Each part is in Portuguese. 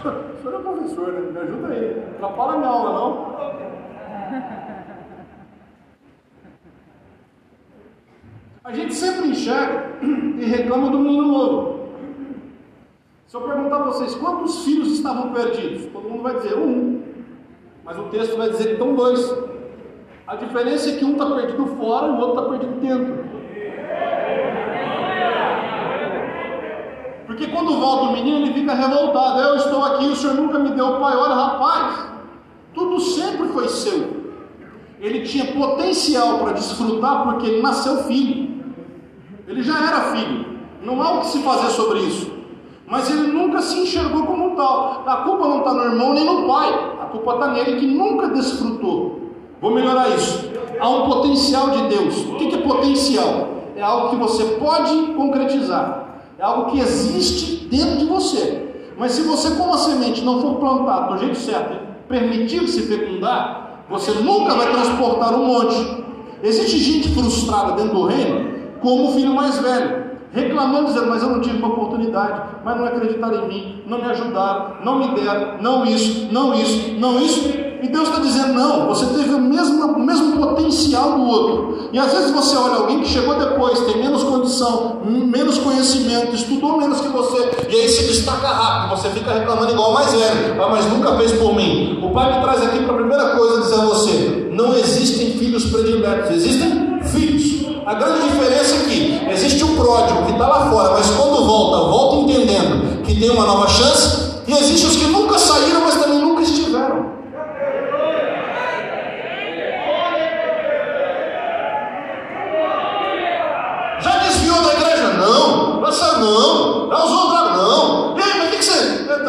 Senhor, o senhor é professor, né? Me ajuda aí. Atrapalha minha aula, não? A gente sempre enxerga e reclama do menino novo. Se eu perguntar a vocês quantos filhos estavam perdidos, todo mundo vai dizer um. Mas o texto vai dizer que estão dois. A diferença é que um está perdido fora e o outro está perdido dentro. Porque quando volta o menino, ele fica revoltado. Eu estou aqui, o senhor nunca me deu pai. Olha, rapaz, tudo sempre foi seu. Ele tinha potencial para desfrutar porque ele nasceu filho. Ele já era filho. Não há o que se fazer sobre isso. Mas ele nunca se enxergou como tal. A culpa não está no irmão nem no pai. A culpa está nele que nunca desfrutou. Vou melhorar isso. Há um potencial de Deus. O que é potencial? É algo que você pode concretizar. É algo que existe dentro de você. Mas se você, como a semente, não for plantado do jeito certo, permitir se fecundar, você nunca vai transportar um monte. Existe gente frustrada dentro do reino como o filho mais velho, reclamando, dizendo: Mas eu não tive uma oportunidade, mas não acreditaram em mim, não me ajudaram, não me deram, não isso, não isso, não isso. E Deus está dizendo: Não, você teve o mesmo, o mesmo potencial do outro. E às vezes você olha alguém que chegou depois, tem menos condição, menos conhecimento, estudou menos que você, e aí se destaca rápido, você fica reclamando igual mais velho, ah, mas nunca fez por mim. O pai me traz aqui para a primeira coisa dizer a você: não existem filhos prediletos, existem filhos. A grande diferença é que existe um pródigo que está lá fora, mas quando volta, volta entendendo que tem uma nova chance, e existe os que nunca saíram, mas também nunca estiveram.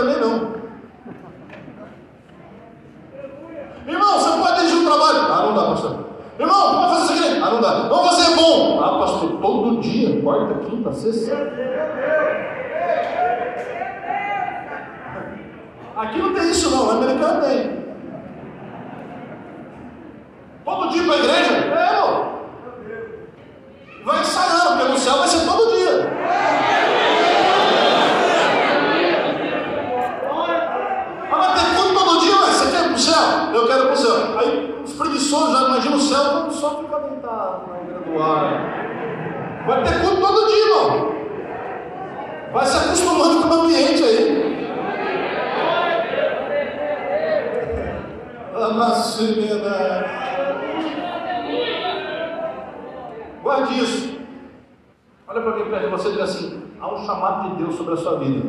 Também não. Irmão, você pode dirigir um trabalho? Ah, não dá, pastor. Irmão, vamos fazer isso aqui? Ah, não dá. Vamos fazer bom. Ah, pastor, todo dia, quarta, quinta, sexta. Aqui não tem isso não, o americano tem. Todo dia para a igreja? É, não. Vai ensaiando, porque no céu vai ser todo dia. Ah, mas tem culto todo dia, mas você quer ir para o céu? Eu quero ir para o céu. Aí os preguiçosos já imaginam o céu como só fica deitado na beira do ar. Vai ter culto todo dia, irmão. Vai se acostumando com o ambiente aí. Amacimena. Guarde isso. Olha para mim perto de você e diga assim: há um chamado de Deus sobre a sua vida.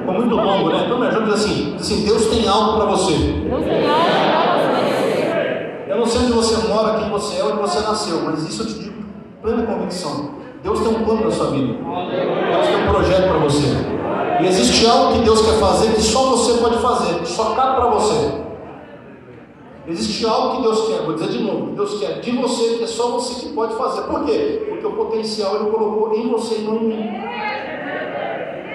Ficou muito longo, né? Então me ajuda diz assim: assim Deus tem algo para você. Deus tem algo para você. Eu não sei onde você mora, quem você é, onde você nasceu, mas isso eu te digo com plena convicção. Deus tem um plano na sua vida. Deus tem um projeto para você. E existe algo que Deus quer fazer que só você pode fazer, que só cabe para você. Existe algo que Deus quer, vou dizer de novo, Deus quer de você, que é só você que pode fazer. Por quê? Porque o potencial Ele colocou em você e não em mim.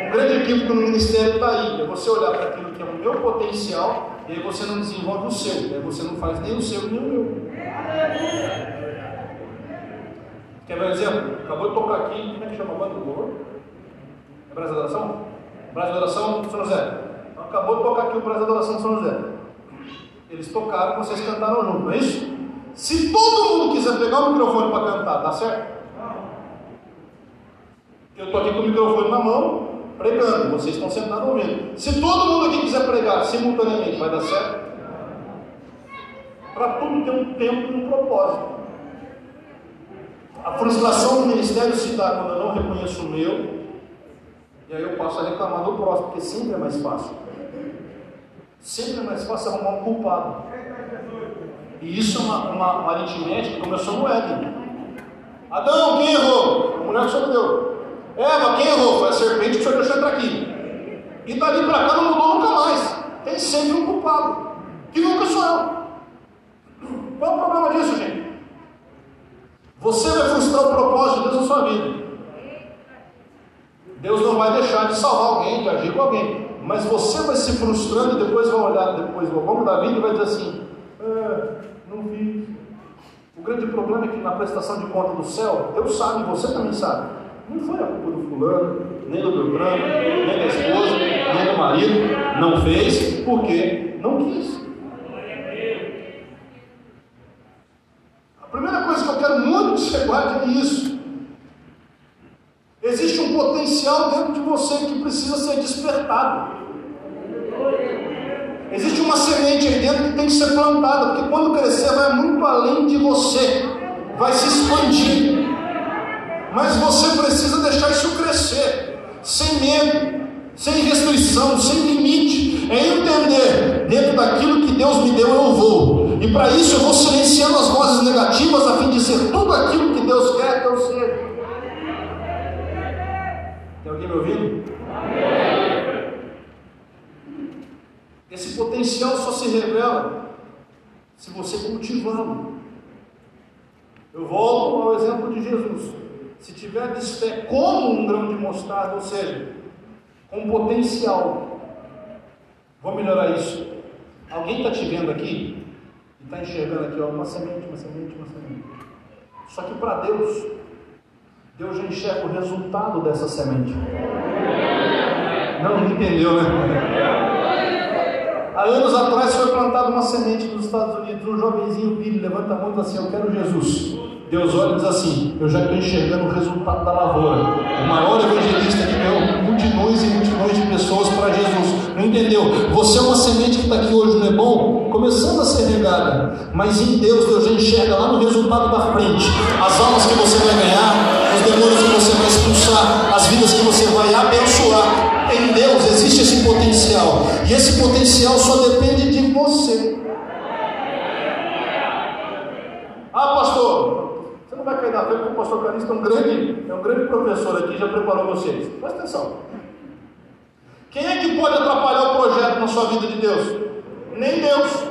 Um grande equívoco no ministério está aí, é você olhar para aquilo que é o meu potencial e aí você não desenvolve o seu, aí você não faz nem o seu nem o meu. Quer ver um exemplo? Acabou de tocar aqui, como é que chama banda do louvor? É Brasil da Oração? Brasil Oração São José. Então, acabou de tocar aqui o Brasil Oração São José. Eles tocaram, vocês cantaram junto, não é isso? Se todo mundo quiser pegar o microfone para cantar, dá certo? Eu estou aqui com o microfone na mão, pregando, vocês estão sentados ouvindo. Se todo mundo aqui quiser pregar simultaneamente, vai dar certo? Para tudo tem um tempo e um propósito. A frustração do ministério se dá quando eu não reconheço o meu, e aí eu passo a reclamar do próximo, porque sempre é mais fácil. Sempre é mais fácil arrumar um culpado. E isso é uma, uma, uma aritmética que começou no Éden. Adão, quem errou? A mulher que deu. Eva, quem errou? Foi a serpente que o senhor deixou entrar aqui. E dali para cá não mudou nunca mais. Tem sempre um culpado. Que nunca sou eu. Qual o problema disso, gente? Você vai frustrar o propósito de Deus na sua vida. Deus não vai deixar de salvar alguém, de agir com alguém. Mas você vai se frustrando e depois vai olhar depois ao longo da vida e vai dizer assim, é, não fiz. O grande problema é que na prestação de conta do céu, Deus sabe, você também sabe. Não foi a culpa do fulano, nem do Beltrano, nem da esposa, marido, não fez porque não quis. A primeira coisa que eu quero muito que você guarde é isso. Existe um potencial dentro de você que precisa ser despertado. Existe uma semente aí dentro que tem que ser plantada, porque quando crescer vai muito além de você, vai se expandir. Mas você precisa deixar isso crescer, sem medo, sem restrição, sem limite. É entender, dentro daquilo que Deus me deu, eu vou. E para isso eu vou silenciando as vozes negativas, a fim de ser tudo aquilo que Deus quer que eu seja. Me ouvindo? Esse potencial só se revela se você cultivá-lo. Eu volto ao exemplo de Jesus. Se tiver fé como um grão de mostarda, ou seja, com potencial, vou melhorar isso. Alguém está te vendo aqui está enxergando aqui ó, uma semente, uma semente, uma semente. Só que para Deus, Deus já enxerga o resultado dessa semente. Não, entendeu, né? Há anos atrás foi plantada uma semente nos Estados Unidos, um jovenzinho Billy levanta a mão e diz assim, eu quero Jesus. Deus olha e diz assim, eu já estou enxergando o resultado da lavoura. O maior evangelista que deu multidões e multidões de pessoas para Jesus. Não entendeu? Você é uma semente que está aqui hoje, não é bom? Começando a ser regada. Mas em Deus, Deus já enxerga lá no resultado da frente. As almas que você vai ganhar, os demônios que você vai expulsar, as vidas que você vai abençoar. Em Deus existe esse potencial. E esse potencial só depende de você. Ah, pastor, vai cair na frente porque o pastor Calista é um grande, é um grande professor aqui, já preparou vocês. Presta atenção. Quem é que pode atrapalhar o projeto na sua vida de Deus? Nem Deus.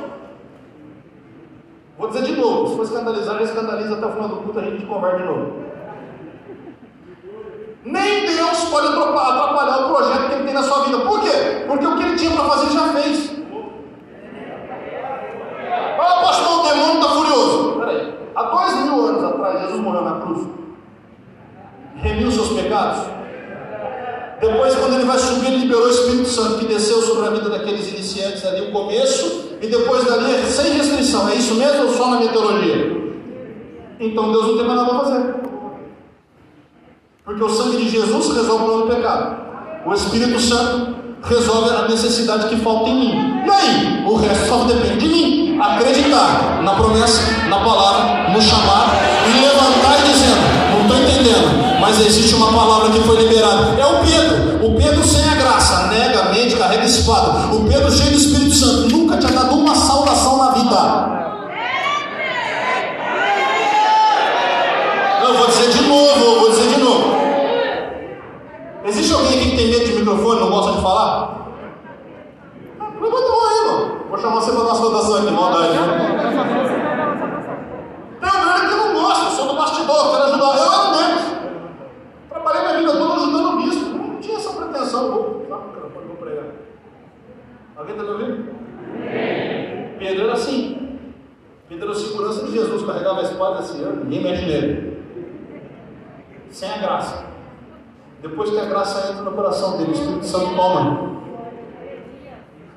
Vou dizer de novo, se for escandalizar, já escandaliza até o final do culto, a gente conversa de novo. Nem Deus pode atrapalhar o projeto que Ele tem na sua vida. Por quê? Porque o que Ele tinha para fazer já fez. Ah, pastor, o demônio há dois mil anos atrás, Jesus morreu na cruz, remiu seus pecados. Depois, quando ele vai subir, ele liberou o Espírito Santo que desceu sobre a vida daqueles iniciantes ali, o começo, e depois dali, sem restrição. É isso mesmo ou só na mitologia? Então Deus não tem mais nada a fazer. Porque o sangue de Jesus resolve o problema do pecado. O Espírito Santo resolve a necessidade que falta em mim. E aí? O resto só depende de mim. Acreditar na promessa, na palavra, no chamar e levantar e dizendo: Não estou entendendo, mas existe uma palavra que foi liberada. É o Pedro. O Pedro sem a graça, nega, mente, carrega espada. O Pedro cheio do Espírito Santo nunca tinha dado uma saudação na vida. Eu vou dizer de novo, vou dizer de novo. Existe alguém aqui que tem medo de microfone, não gosta de falar? Levanta a mão aí, mano. Vou chamar você para dar saudação aqui, maldade. Tem uma galera que não gosta, sou do bastidor, quero ajudar. Eu era mesmo. Trabalhei minha vida toda ajudando o bispo. Não tinha essa pretensão. Vou, vou pregar. Alguém está me ouvindo? Pedro era assim. Pedro era segurança de Jesus, carregava a espada assim, ninguém mexe nele. Sem a graça. Depois que a graça entra no coração dele, o Espírito Santo toma.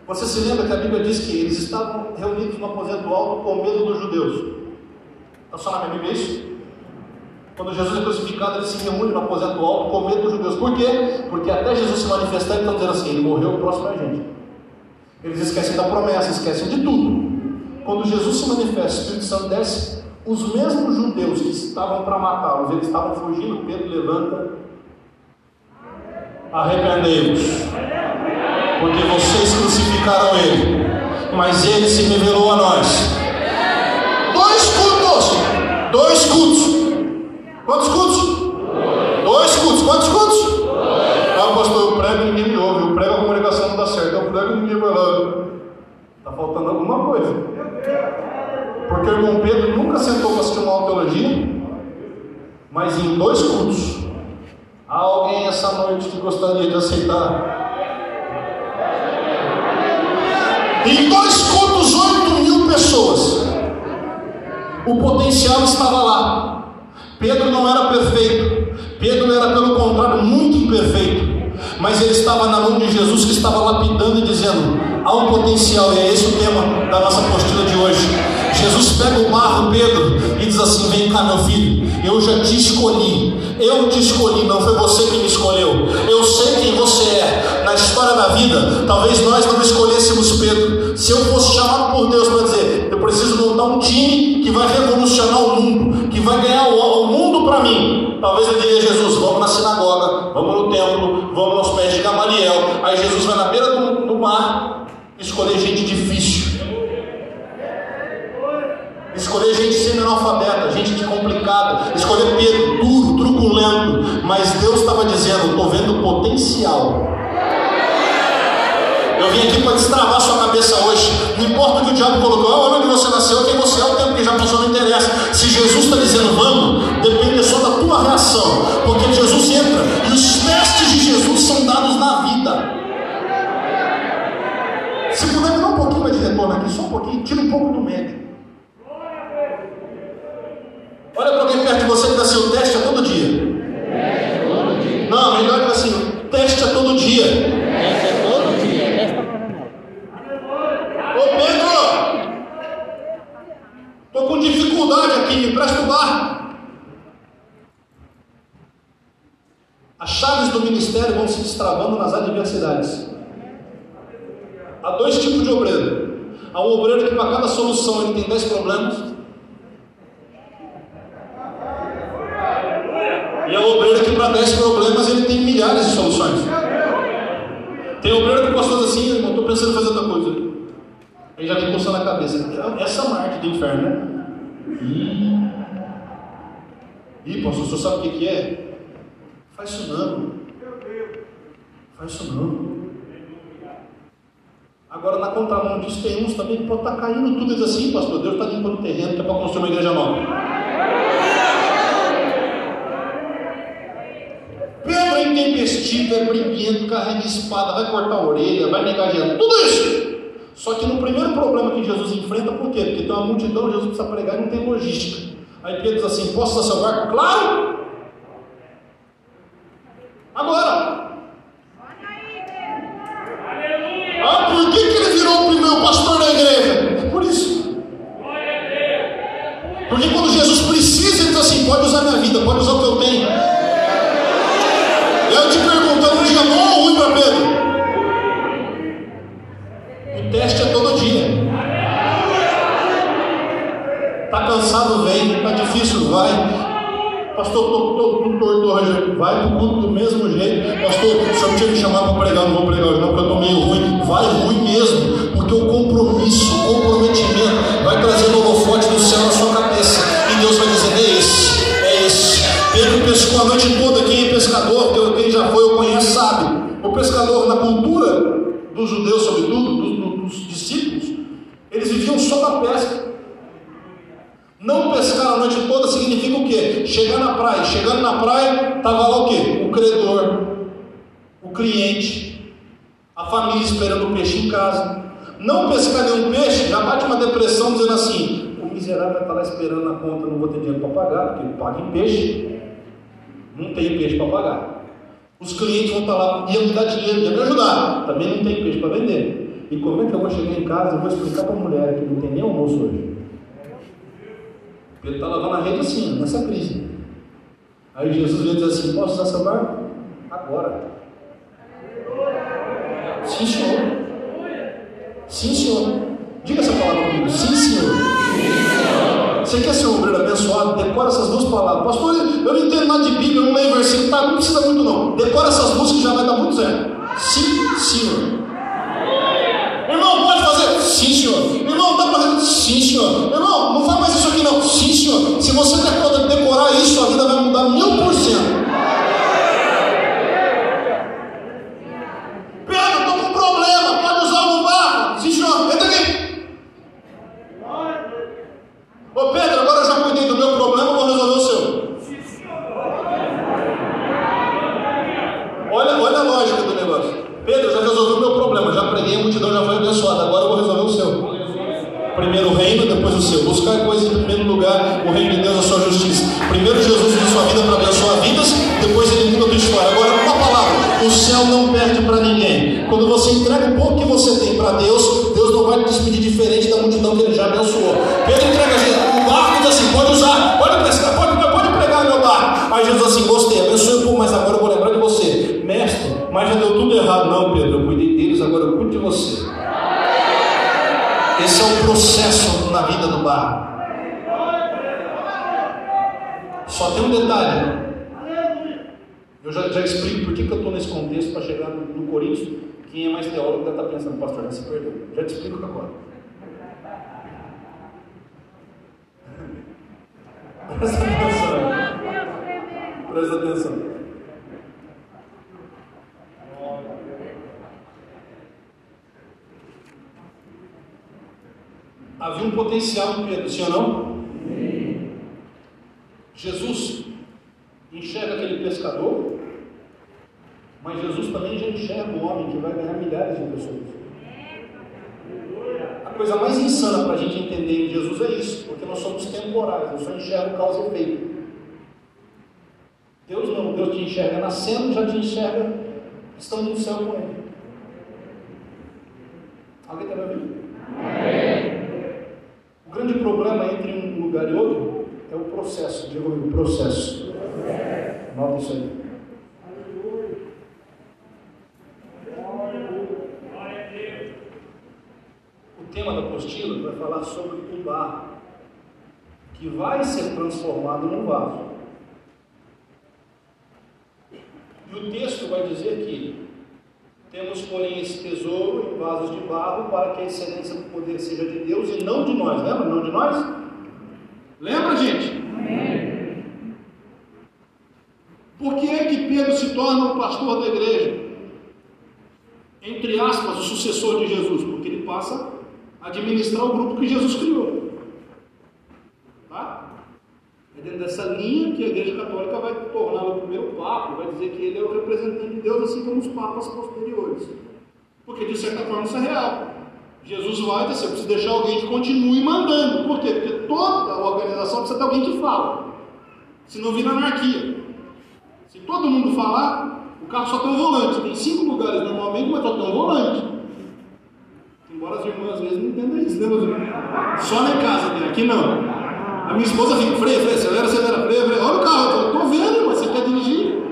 Você se lembra que a Bíblia diz que eles estavam reunidos no aposento alto com medo dos judeus? Está só na minha Bíblia isso? Quando Jesus é crucificado, ele se reúne no aposento alto com medo dos judeus. Por quê? Porque até Jesus se manifestar, eles estão dizendo assim: ele morreu próximo a gente. Eles esquecem da promessa, esquecem de tudo. Quando Jesus se manifesta, o Espírito Santo desce, os mesmos judeus que estavam para matá-los, eles estavam fugindo, Pedro levanta arrependei-vos, porque vocês crucificaram ele, mas ele se revelou a nós. Dois cultos, dois cultos. Quantos cultos? Dois cultos. Quantos cultos? Ah, pastor, eu prego e ninguém me ouve. Eu prego a comunicação não dá certo. Eu prego e ninguém vai lá. Está faltando alguma coisa. Porque o irmão Pedro nunca sentou para assistir uma teologia, mas em dois cultos Há alguém essa noite que gostaria de aceitar? Em dois cultos, oito mil pessoas. O potencial estava lá. Pedro não era perfeito. Pedro era, pelo contrário, muito imperfeito. mas ele estava na mão de Jesus que estava lapidando e dizendo: e é esse o tema da nossa postura de hoje. Jesus pega o barro, Pedro, e diz assim: Vem cá, meu filho, eu já te escolhi. Eu te escolhi, não foi você que me escolheu. Eu sei quem você é. Na história da vida, talvez nós não escolhêssemos Pedro. Se eu fosse chamado por Deus para dizer: Eu preciso montar um time que vai revolucionar o mundo, que vai ganhar o mundo para mim. Talvez eu diria: Jesus, vamos na sinagoga, vamos no templo, vamos aos pés de Gamaliel. Aí Jesus vai na beira do, do mar escolher gente difícil escolher gente semi-analfabeta, gente de complicado, escolher Pedro, duro, truculento, mas Deus estava dizendo: estou vendo potencial. Eu vim aqui para destravar sua cabeça hoje. Não importa o que o diabo colocou, ah, onde você nasceu, quem você é, o tempo que já passou, não interessa. Se Jesus está dizendo vamos, depende só da tua reação. Porque Jesus entra pouquinho, tira um pouco do médio. Olha para alguém perto de você que está assim, o teste é todo dia. Não, melhor que assim, o teste é todo dia. Teste é todo dia. Ô Pedro! Estou com dificuldade aqui, me presta o barco. As chaves do ministério vão se destravando nas adversidades. Há dois tipos de obreiro. Há um obreiro que para cada solução ele tem dez problemas. E é o obreiro que, para 10 problemas, ele tem milhares de soluções. Tem obreiro que passou assim, irmão, estou pensando em fazer outra coisa. Aí já vem coçando a cabeça. Essa Marte do inferno? Ih, Ih pastor, o senhor sabe o que, que é? Faz isso não. Faz isso não. Agora, na contramão disso, tem uns também que estar tá caindo tudo. Diz assim, pastor, Deus está limpando terreno que é para construir uma igreja nova. Pedro é intempestivo, é briguento, carrega espada, vai cortar a orelha, vai negar Jesus, tudo isso. Só que no primeiro problema que Jesus enfrenta, por quê? Porque tem uma multidão, Jesus precisa pregar e não tem logística. Aí Pedro diz assim: Posso usar seu barco? Claro! Agora! Ah, por que, que ele virou o primeiro pastor da igreja? É por isso. Porque quando Jesus precisa, ele diz assim: Pode usar minha vida, pode usar o que eu tenho. Eu te perguntando um dia bom ou ruim para Pedro? O teste é todo dia. Está cansado, vem. Está difícil, vai. Pastor, estou com torto hoje. Vai para o culto do mesmo jeito. Pastor, o senhor tinha me chamado para pregar, não vou pregar hoje, não, porque eu estou meio ruim. Vai ruim mesmo, porque o compromisso, o comprometimento vai trazer Não pescar nenhum peixe já bate uma depressão dizendo assim: o miserável vai estar lá esperando na conta, não vou ter dinheiro para pagar, porque ele paga em peixe. Não tem peixe para pagar. Os clientes vão estar lá, iam me dar dinheiro, iam me ajudar. Também não tem peixe para vender. E como é que eu vou chegar em casa e vou explicar para a mulher que não tem nem almoço hoje? Ele está lavando a rede assim, nessa crise. Aí Jesus vem dizer assim: Posso usar seu barco? Agora. Sim, senhor. Sim, senhor. Diga essa palavra comigo. Sim, senhor. Você quer ser um obreiro abençoado? Decora essas duas palavras. Pastor, eu não entendo nada de Bíblia, eu não leio versículo, tá, não precisa muito não. Decora essas duas que já vai dar muito certo. Sim, senhor. Irmão, pode fazer? Sim, senhor. Irmão, dá para fazer? Sim, senhor. Irmão, não faz mais isso aqui não. Sim, senhor. Se você decorar isso, a vida vai mudar mil por cento. Primeiro Jesus usa sua vida para abençoar vidas, depois ele muda a tua história. Agora, uma palavra. O céu não perde para ninguém. Quando você entrega o pouco que você tem para Deus, Deus não vai te despedir diferente da multidão que ele já abençoou. Pedro entrega o barco e diz assim: pode usar, pode prestar, pode, pode pregar meu barco. Aí Jesus assim, gostei, abençoe o mas agora eu vou lembrar de você. Mestre, mas já deu tudo errado. Não, Pedro, eu cuidei deles, agora eu cuido de você. Esse é o processo na vida do barco. Só tem um detalhe. Eu já, já explico por que, que eu estou nesse contexto para chegar no, no Coríntios. Quem é mais teólogo deve estar tá pensando, pastor, já se perdeu. Já te explico agora. Presta atenção. Presta atenção. Havia um potencial em Pedro, sim ou não? Jesus enxerga aquele pescador, mas Jesus também já enxerga o homem que vai ganhar milhares de pessoas. A coisa mais insana para a gente entender em Jesus é isso, porque nós somos temporais, eu só enxergo causa e efeito. Deus não, Deus te enxerga nascendo, já te enxerga estando no céu com Ele. Alguém está me ouvindo? O grande problema entre um lugar e outro é o processo, digo o processo. Nota isso aí. O tema da apostila vai falar sobre o barro, que vai ser transformado num vaso. E o texto vai dizer que temos, porém, esse tesouro em vasos de barro para que a excelência do poder seja de Deus e não de nós. Lembra? Não de nós? Lembra, gente? Por que é que Pedro se torna o pastor da igreja? Entre aspas, o sucessor de Jesus, porque ele passa a administrar o grupo que Jesus criou. Tá? É dentro dessa linha que a Igreja Católica vai torná-lo o primeiro Papa, vai dizer que ele é o representante de Deus, assim como os papas posteriores. Porque de certa forma isso é real. Jesus vai dizer, eu preciso deixar alguém que continue mandando. Por quê? Porque toda a organização precisa ter alguém que fala. Senão vira anarquia. Se todo mundo falar, o carro só tem um volante. Tem cinco lugares normalmente, mas só tem um volante. Embora as irmãs às vezes não entendam isso, né? Só na casa, né? aqui não. A minha esposa fica, freia, freia, acelera, acelera, freia, freia. Olha o carro, eu tô vendo, mas você quer dirigir?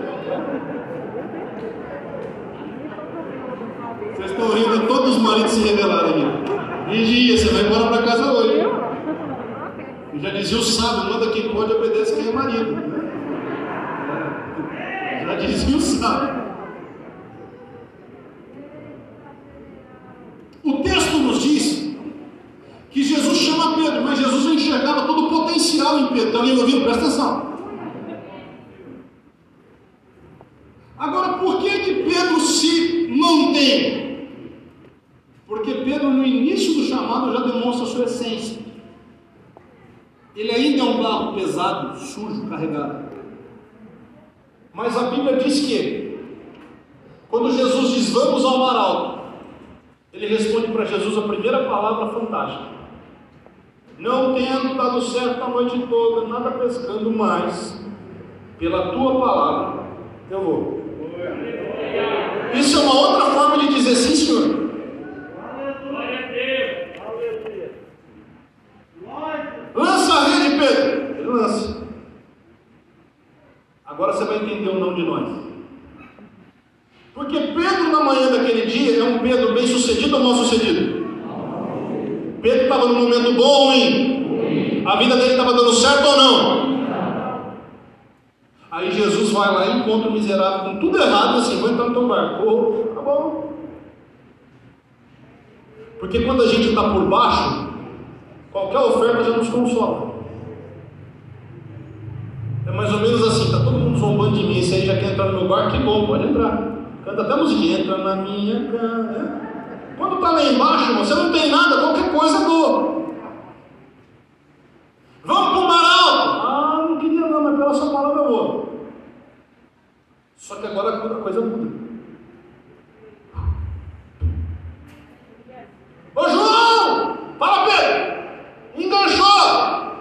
Vocês estão rindo, todos os maridos se revelaram aqui. Vigia, você vai embora para casa hoje. Eu já dizia o sábio, manda quem pode, obedece quem é marido. Já dizia o texto nos diz que Jesus chama Pedro, mas Jesus enxergava todo o potencial em Pedro. Está alguém ouvindo? Presta atenção. Agora, por que que Pedro se mantém? Porque Pedro, no início do chamado, já demonstra a sua essência. Ele ainda é um barro pesado, sujo, carregado. Mas a Bíblia diz que, quando Jesus diz vamos ao mar alto, ele responde para Jesus a primeira palavra fantástica. Não tendo dado certo a noite toda, nada pescando mais, pela tua palavra, eu vou. Isso é uma outra forma de dizer sim, senhor. Lança a rede, Pedro. Ele lança. Agora você vai entender o não de nós. Porque Pedro, na manhã daquele dia, é um Pedro bem sucedido ou mal sucedido? Pedro estava no momento bom ou ruim? A vida dele estava dando certo ou não? Aí Jesus vai lá e encontra o miserável com tudo errado, assim, vou entrar no teu barco. Oh, tá bom. Porque quando a gente está por baixo, qualquer oferta já nos consola. É mais ou menos assim, tá todo mundo zombando de mim, se aí já quer entrar no meu barco, que bom, pode entrar. Canta até musiquinha, entra na minha casa. Quando está lá embaixo, você não tem nada, qualquer coisa é boa. Vamos para o mar alto. Ah, não queria não, mas pela sua palavra eu vou. Só que agora a coisa muda. Ô João! Fala Pedro! Enganchou!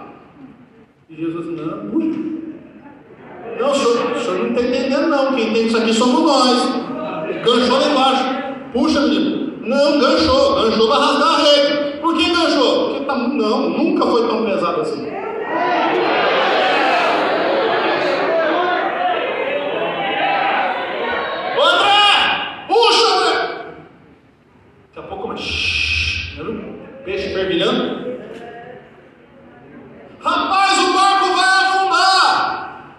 E Jesus, não, puxa. Não, o senhor, o senhor não está entendendo não. Quem tem isso aqui somos nós. enganchou lá embaixo. Puxa, menino. Não, enganchou. Enganchou vai rasgar a rede. Por que enganchou? Porque tá, não, nunca foi tão pesado assim. André! Puxa, André! Daqui a pouco, mas. Peixe fervilhando. Rapaz, o barco vai afundar!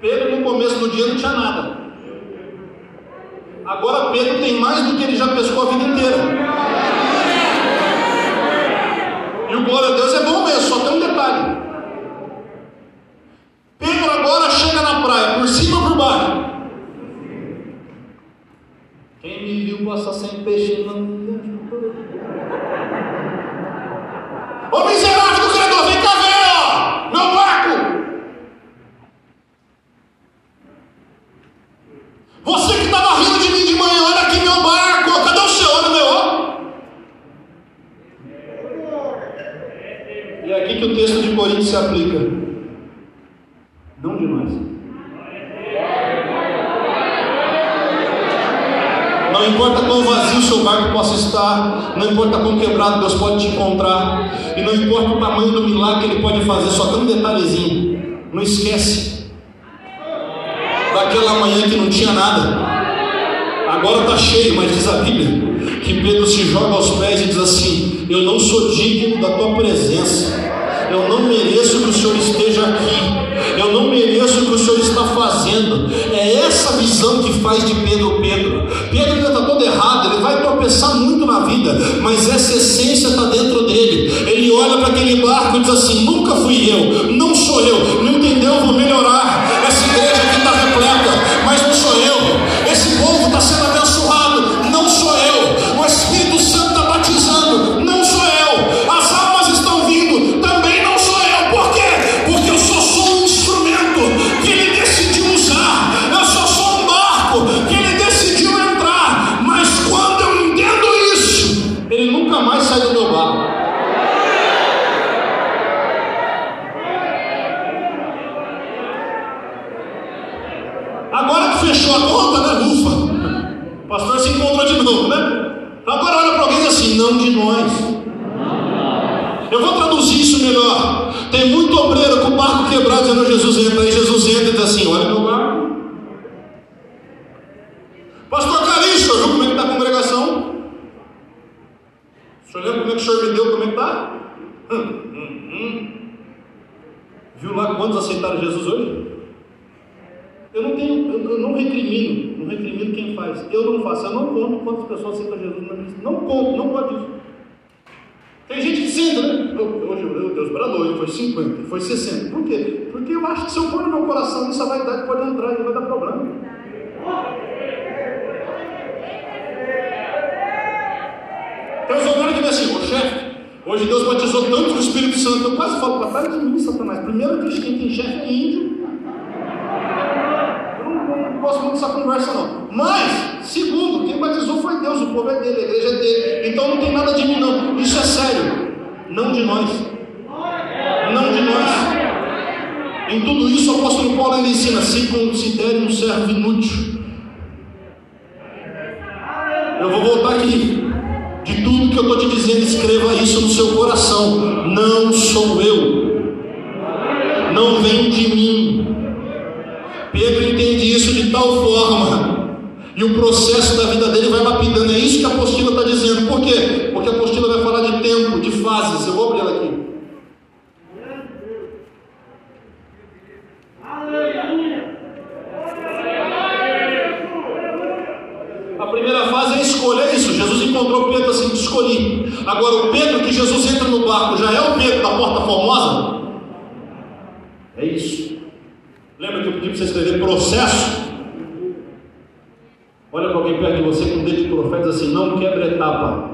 Pedro, no começo do dia, não tinha nada. Agora, Pedro tem mais do que ele já pescou a vida inteira. E o glória a Deus é bom mesmo, só tem um detalhe. Pedro agora chega na praia, por cima ou por baixo? Quem me viu passar sem peixe não. Ô miserável do Criador, vem cá ver, ó! Meu barco! Você que estava rindo de mim de manhã, olha aqui meu barco! Cadê o seu? Olha meu, ó! E é aqui que o texto de Coríntios se aplica. Não de nós. Não importa quão barco possa estar, não importa quão quebrado Deus pode te encontrar, e não importa o tamanho do milagre que Ele pode fazer, só tem um detalhezinho: não esquece daquela manhã que não tinha nada, agora está cheio, mas diz a Bíblia que Pedro se joga aos pés e diz assim: Eu não sou digno da tua presença, eu não mereço que o Senhor esteja aqui. Eu não mereço o que o Senhor está fazendo. É essa visão que faz de Pedro Pedro. Errado, ele vai tropeçar muito na vida, mas essa essência está dentro dele. Ele olha para aquele barco e diz assim: Nunca fui eu, não sou eu. Entra. Aí Jesus entra e diz assim: olha meu barco. Pastor Calixto, viu como é que está a congregação? O senhor lembra como é que o senhor me deu? Como é que está? Hum, hum, hum. Viu lá quantos aceitaram Jesus hoje? Eu não tenho, eu, não recrimino, não recrimino quem faz. Eu não faço, eu não conto quantas pessoas aceitam Jesus na minha Não conto, não gosto disso. Tem gente que senta, né? Hoje, meu Deus, para doido, foi 50, foi 60. Por quê? Porque eu acho que se eu pôr no meu coração isso, a vaidade pode entrar e vai dar problema. Uns obreiros que dizem assim, ô chefe, hoje Deus batizou tanto o Espírito Santo. Eu quase falo, para trás de mim, Satanás. Primeiro que quem tem chefe é índio. Não gosto muito dessa conversa, não. Mas, segundo, quem batizou foi Deus, o povo é dele, a igreja é dele. Então não tem nada de mim, não. Isso é sério. Não de nós. Não de nós. Em tudo isso, o apóstolo Paulo ainda ensina: se considere um servo inútil. Eu vou voltar aqui. De tudo que eu estou te dizendo, escreva isso no seu coração. Não sou eu. Não vem de mim. Tal forma. E o processo da vida dele vai lapidando. É isso que a apostila está dizendo. Por quê? Porque a apostila vai falar de tempo, de fases. Eu vou abrir ela aqui. A primeira fase é escolher isso. Jesus encontrou Pedro assim, escolhi. Agora, o Pedro que Jesus entra no barco já é o Pedro da porta formosa? É isso. Lembra que eu pedi para você escrever processo? Olha para alguém perto de você com o dedo de profeta e diz assim: não quebra etapa.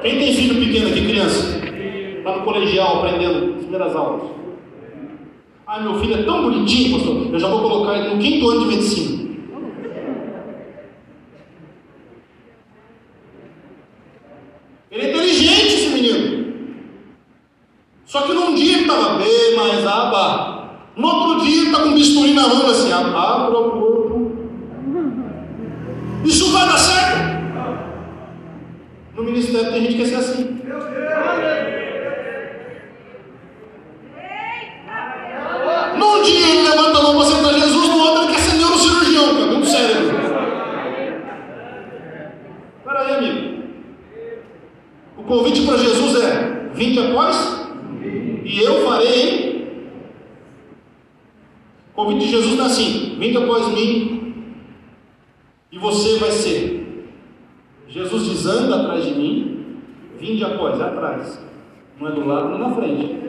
Quem tem filho pequeno aqui, criança? Está no colegial aprendendo as primeiras aulas. Ah, meu filho é tão bonitinho, pastor. Eu já vou colocar ele no quinto ano de medicina. Gente que ser assim dia ele levanta a mão para aceitar Jesus, no outro ele quer ser neurocirurgião, cara, muito cérebro. Espera aí, amigo. O convite para Jesus é: vinde após, e eu farei, hein? O convite de Jesus não é assim: vinde após mim, e você vai ser. Jesus diz: anda atrás de mim, vinde após, é atrás, não é do lado nem na frente.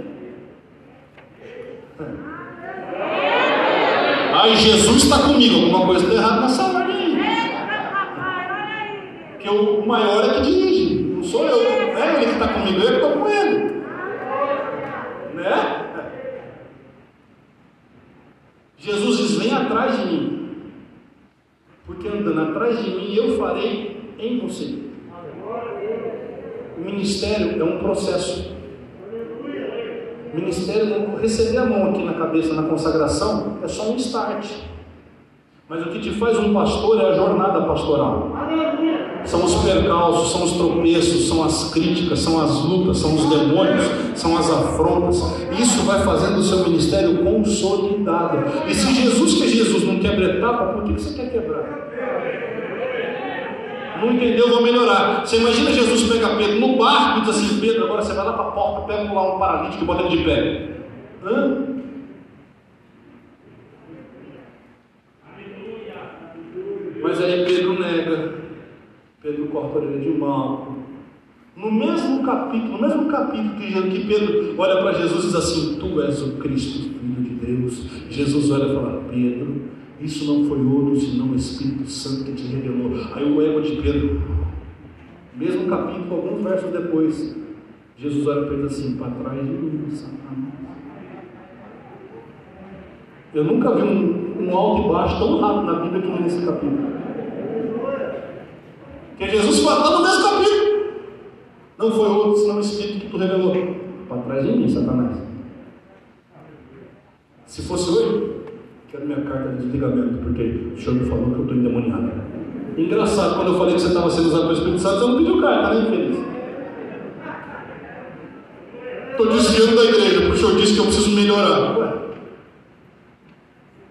Ai, Jesus está comigo, alguma coisa está errada nessa ordem aí. Porque o maior é que dirige, não sou eu. Não é ele que está comigo, eu que estou com ele. Né? Jesus diz: vem atrás de mim. Porque andando atrás de mim, eu farei em você. O ministério é um processo. Ministério, receber a mão aqui na cabeça é só um start. Mas o que te faz um pastor é a jornada pastoral. São os percalços, são os tropeços, são as críticas, são as lutas, são os demônios, são as afrontas. Isso vai fazendo o seu ministério consolidado. E se Jesus, que é Jesus, não quebra etapa, por que você quer quebrar? Não entendeu, vou melhorar. Você imagina Jesus pega Pedro no barco e diz assim: Pedro, agora você vai lá para a porta, pega lá um paralítico e bota ele de pé. Hã? Mas aí Pedro nega. Pedro corta a orelha de mal. No mesmo capítulo, no mesmo capítulo que Pedro olha para Jesus e diz assim: Tu és o Cristo, Filho de Deus. Jesus olha e fala: Pedro, isso não foi outro senão o Espírito Santo que te revelou. Aí o ego de Pedro, mesmo capítulo, alguns versos depois, Jesus olha para ele assim: Para trás de mim, Satanás. Eu nunca vi um, um alto e baixo tão rápido na Bíblia que nesse capítulo. Porque Jesus está no mesmo capítulo. Não foi outro, senão o Espírito que tu revelou. Para trás de mim, Satanás. Se fosse hoje, quero minha carta de desligamento, porque o senhor me falou que eu estou endemoniado. Engraçado, quando eu falei que você estava sendo usado pelo Espírito Santo, você não pediu carta, né, infeliz? Estou desviando da igreja, porque o senhor disse que eu preciso melhorar. Ué.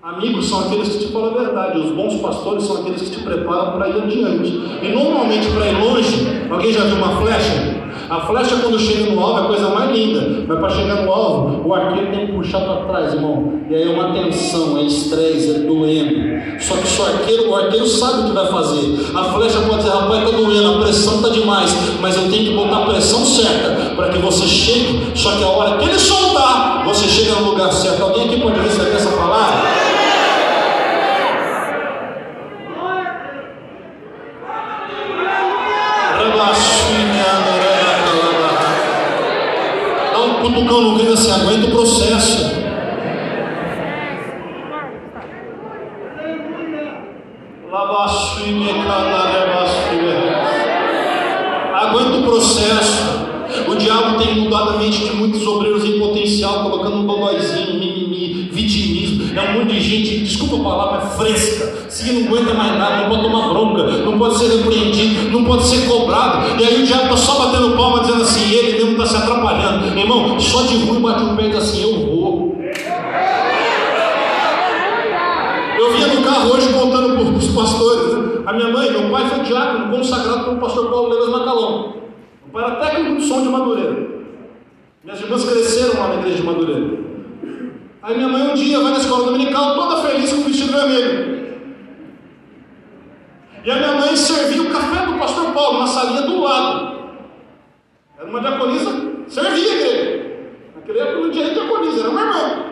Amigos são aqueles que te falam a verdade, os bons pastores são aqueles que te preparam para ir adiante. E normalmente, para ir longe, alguém já viu uma flecha? A flecha, quando chega no alvo, é a coisa mais linda, mas para chegar no alvo, o arqueiro tem que puxar para trás, irmão. E aí é uma tensão, é estresse, é doendo. Só que o arqueiro, o arqueiro sabe o que vai fazer. A flecha pode dizer, rapaz, está doendo, a pressão está demais, mas eu tenho que botar a pressão certa para que você chegue. Só que a hora que ele soltar, você chega no lugar certo. Alguém aqui pode receber essa palavra? Grito assim, aguenta só de ruim bate o diz assim: eu vou. Eu vinha no carro hoje contando para os pastores. A minha mãe, meu pai foi diácono, consagrado pelo pastor Paulo Leves Macalão. Meu pai era técnico de som de Madureira. Minhas irmãs cresceram lá na igreja de Madureira. Aí minha mãe um dia vai na escola dominical toda feliz com o vestido vermelho. E a minha mãe servia o café do pastor Paulo na salinha do lado. Era uma diaconisa, servia a igreja. Naquele época não tinha diaconisa, era uma irmã.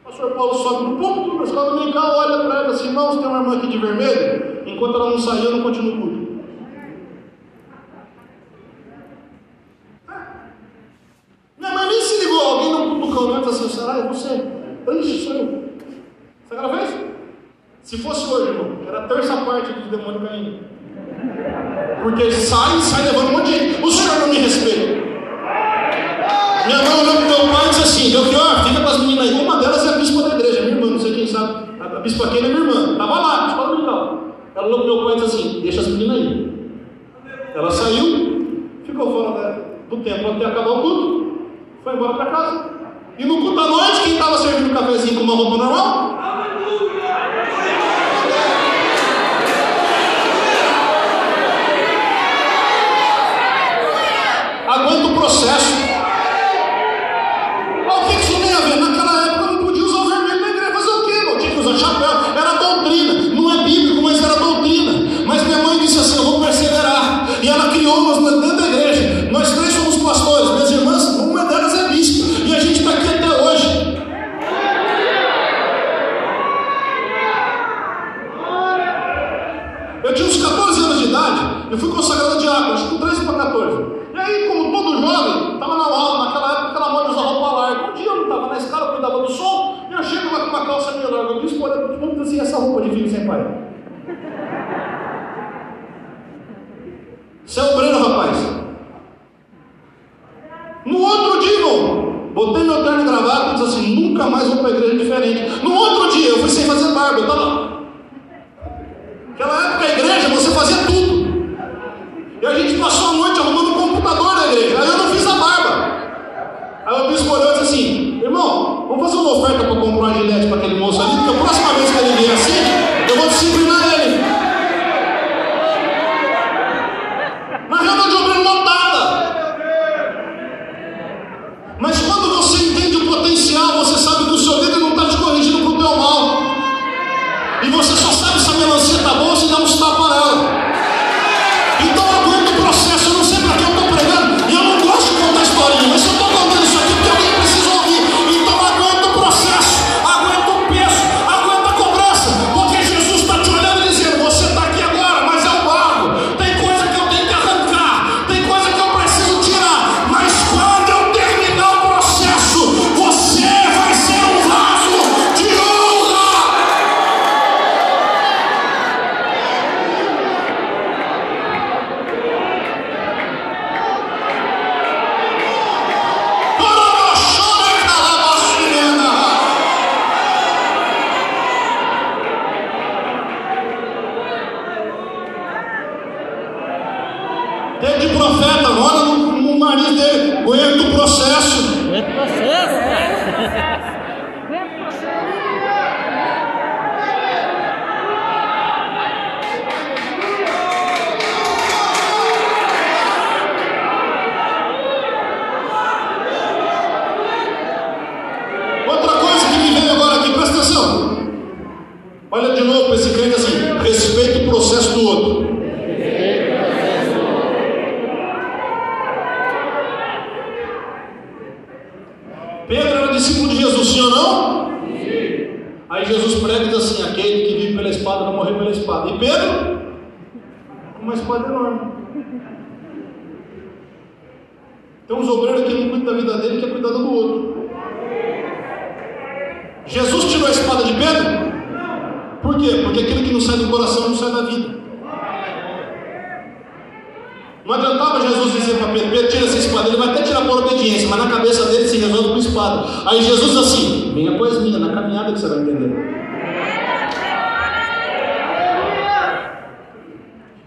O pastor Paulo sobe no púlpito, na escola dominical, olha para ela assim, irmãos, tem uma irmã aqui de vermelho? Enquanto ela não saía, eu não continuo o culto. Minha mãe nem se ligou, alguém no cutucão né? assim, será? É você? Antes sou eu. Sabe o que ela fez? Se fosse hoje, irmão, era a terça parte do demônio caindo. Porque sai, sai levando um monte de gente. O senhor não me respeita. Minha mãe olhou pro meu pai e disse assim: Eu que, ó, fica com as meninas aí. Uma delas é a bispa da igreja, é minha irmã, não sei quem sabe. A bispa aqui é minha irmã. Tava lá, escola militar. Então. Ela olhou pro meu pai e disse assim: Deixa as meninas aí. Ela saiu, ficou fora do tempo até acabar o culto. Foi embora para casa. E no culto da noite, quem estava servindo um cafezinho com uma roupa normal? Aguenta o processo. not done.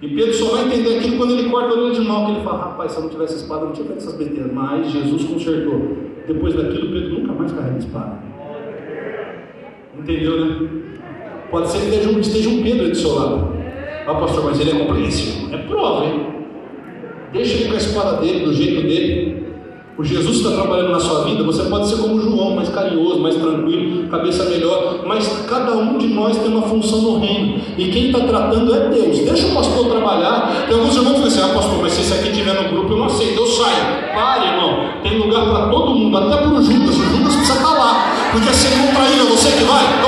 E Pedro só vai entender aquilo quando ele corta a orelha de mal, que ele fala, rapaz, se eu não tivesse espada, eu não tinha feito essas besteiras. Mas Jesus consertou. Depois daquilo, Pedro nunca mais carrega espada. Entendeu, né? Pode ser que esteja um, Pedro do seu lado. Ah, pastor, mas ele é compreensível. É prova, hein? Deixa ele com a espada dele, do jeito dele. O Jesus está trabalhando na sua vida, você pode ser como João, mais carinhoso, mais tranquilo, cabeça melhor, mas cada um de nós tem uma função no reino. E quem está tratando é Deus. Deixa o pastor trabalhar. Tem alguns irmãos que dizem, ah, pastor, mas se esse aqui tiver no grupo, eu não aceito, eu saio. Pare, irmão. Tem lugar para todo mundo, até para o Judas. O Judas precisa estar lá. Porque se ele não é você que vai.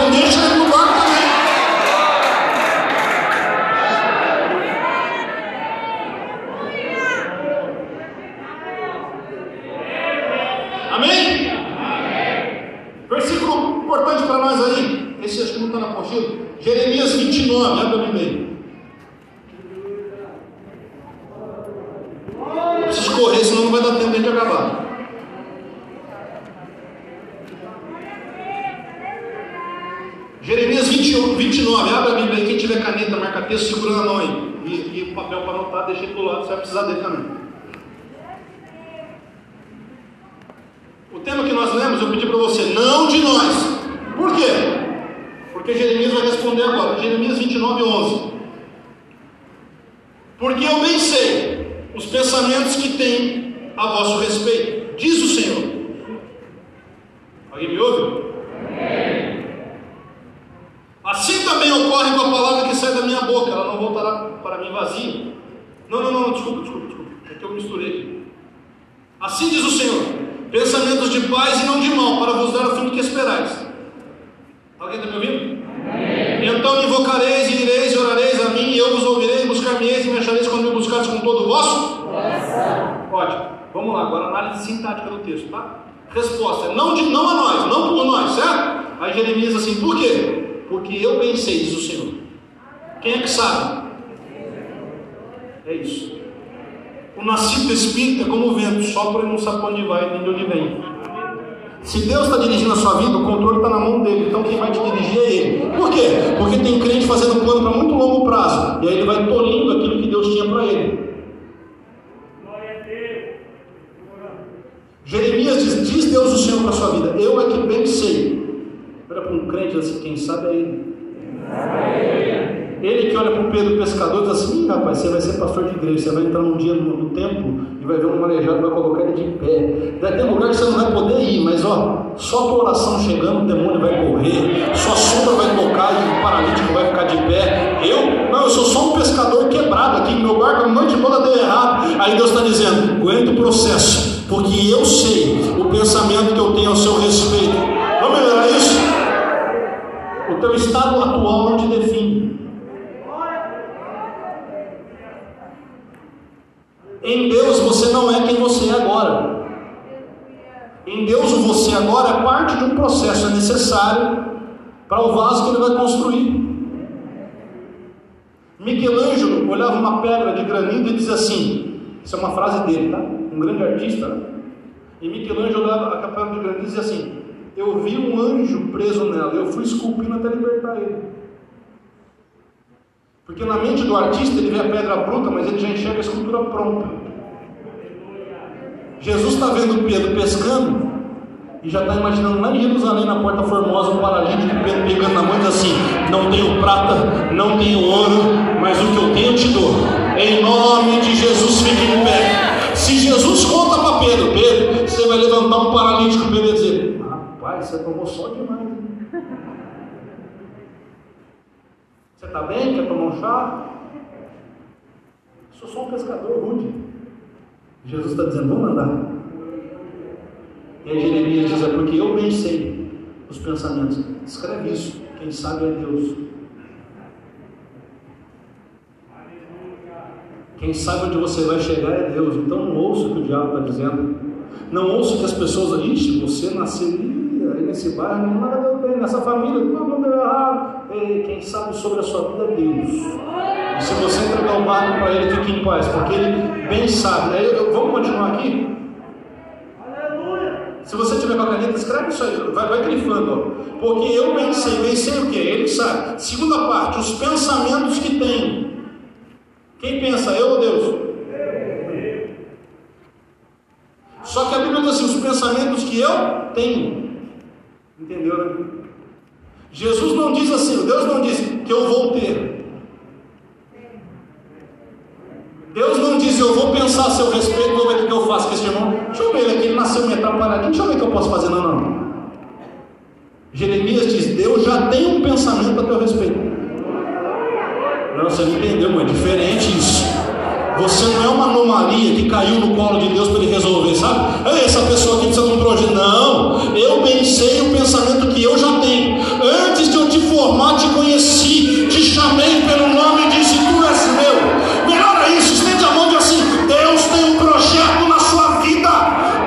Misturei. Assim diz o Senhor: pensamentos de paz e não de mal, para vos dar o fim que esperais. Alguém está me ouvindo? Então me invocareis e ireis e orareis a mim, e eu vos ouvirei, buscar-me-eis e me achareis quando me buscares com todo o vosso coração. Ótimo. Vamos lá, agora análise sintática do texto, tá? Resposta: não, de, não a nós, não por nós, certo? Aí Jeremias assim, por quê? Porque eu bem sei, diz o Senhor. Quem é que sabe? É isso. Nascido espírita é como o vento, sopra e não sabe onde vai nem de onde vem. Se Deus está dirigindo a sua vida, o controle está na mão dele. Então quem vai te dirigir é ele. Por quê? Porque tem crente fazendo plano para muito longo prazo. E aí ele vai tolindo aquilo que Deus tinha para ele. Jeremias diz, diz Deus o Senhor para a sua vida. Eu é que bem sei. Olha para um crente assim, quem sabe é ele. Ele que olha para o Pedro pescador diz assim, rapaz, você vai ser pastor de igreja, você vai entrar um dia no, no templo e vai ver um marejado, vai colocar ele de pé. Vai ter lugar que você não vai poder ir, mas ó, só tua oração chegando, o demônio vai correr, sua sombra vai tocar e o paralítico vai ficar de pé. Eu, não, eu sou só um pescador quebrado aqui, meu barco a noite toda deu errado. Aí Deus está dizendo, aguenta o processo, porque eu sei o pensamento que eu tenho ao seu respeito. Vamos melhorar isso? O teu estado atual não te define. Em Deus você não é quem você é agora. Em Deus o você agora é parte de um processo necessário para o vaso que ele vai construir. Michelangelo olhava uma pedra de granito e dizia assim: Isso é uma frase dele, tá? Um grande artista. Né? E Michelangelo olhava a pedra de granito e dizia assim: Eu vi um anjo preso nela, eu fui esculpindo até libertar ele. Porque na mente do artista ele vê a pedra bruta, mas ele já enxerga a escultura pronta. Jesus está vendo Pedro pescando e já está imaginando lá em Jerusalém, na porta formosa, um paralítico Pedro pegando na mão e assim: Não tenho prata, não tenho ouro, mas o que eu tenho eu te dou. Em nome de Jesus, fique em pé. Se Jesus conta para Pedro, Pedro, você vai levantar um paralítico, Pedro vai dizer: Rapaz, você tomou só demais. Você está bem? Quer tomar um chá? Sou só um pescador rude. Jesus está dizendo, vamos andar. E aí Jeremias diz, é porque eu bem sei os pensamentos. Escreve isso. Quem sabe é Deus. Quem sabe onde você vai chegar é Deus. Então não ouça o que o diabo está dizendo. Não ouça que as pessoas, ixi, você nasceu nesse bairro, bem, nessa família, mundo deu errado. Ei, quem sabe sobre a sua vida é Deus. E se você entregar o barco para ele, fique em paz, porque ele bem sabe. Aí, eu, vamos continuar aqui? Se você tiver com a caneta, escreve isso aí, vai, vai grifando. Ó. Porque eu bem sei, bem sei o que? Ele sabe. Segunda parte, os pensamentos que tem. Quem pensa, eu ou Deus? Só que a Bíblia diz assim: os pensamentos que eu tenho. Entendeu, né? Jesus não diz assim, Deus não diz que eu vou ter. Deus não diz, eu vou pensar a seu respeito, vou ver o que eu faço com esse irmão. Deixa eu ver ele aqui, ele nasceu meio atrapalhadinho, deixa eu ver o que eu posso fazer. Não, não. Jeremias diz, Deus já tem um pensamento a teu respeito. Não, você não entendeu, mãe, é diferente isso. Você não é uma anomalia que caiu no colo de Deus para ele resolver, sabe? Essa pessoa aqui precisa de um projeto. Não, eu bem sei o pensamento que eu já tenho. Antes de eu te formar, te conheci, te chamei pelo nome e disse: Tu és meu. Melhora isso, estende a mão e assim: Deus tem um projeto na sua vida.